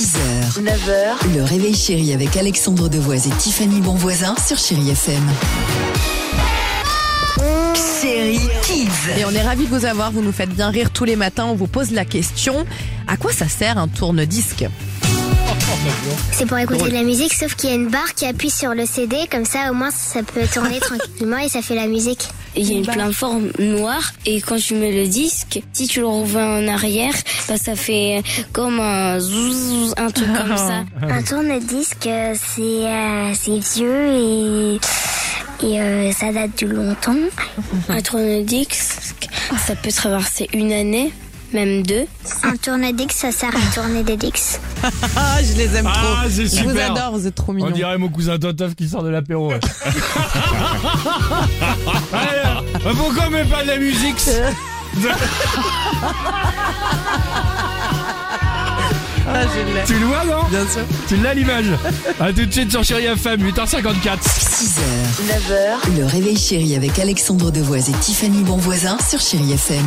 6h, 9h, le réveil chéri avec Alexandre Devoise et Tiffany Bonvoisin sur Chérie FM. Chérie Kids. Et on est ravis de vous avoir, vous nous faites bien rire tous les matins, on vous pose la question, à quoi ça sert un tourne-disque? C'est pour écouter de la musique, sauf qu'il y a une barre qui appuie sur le CD, comme ça au moins ça peut tourner tranquillement et ça fait la musique. Il y a une plateforme noire et quand tu mets le disque, si tu le revois en arrière, bah ça fait comme un zouz, un truc comme ça. Un tourne-disque, euh, c'est euh, c'est vieux et, et euh, ça date de longtemps. Un tourne-disque, ça peut traverser une année, même deux. Un tourne-disque, ça sert à tourner des disques. Ah, je les aime Ah, trop. c'est Je vous super. adore, vous êtes trop On mignons. dirait mon cousin Totof qui sort de l'apéro. ouais. Alors, bah pourquoi on met pas de la musique Ah, je l'ai. Tu le vois, non Bien sûr. Tu l'as l'image A tout de suite sur Chéri FM, 8h54. 6h, 9h, le réveil chéri avec Alexandre Devoise et Tiffany Bonvoisin sur Chérie FM.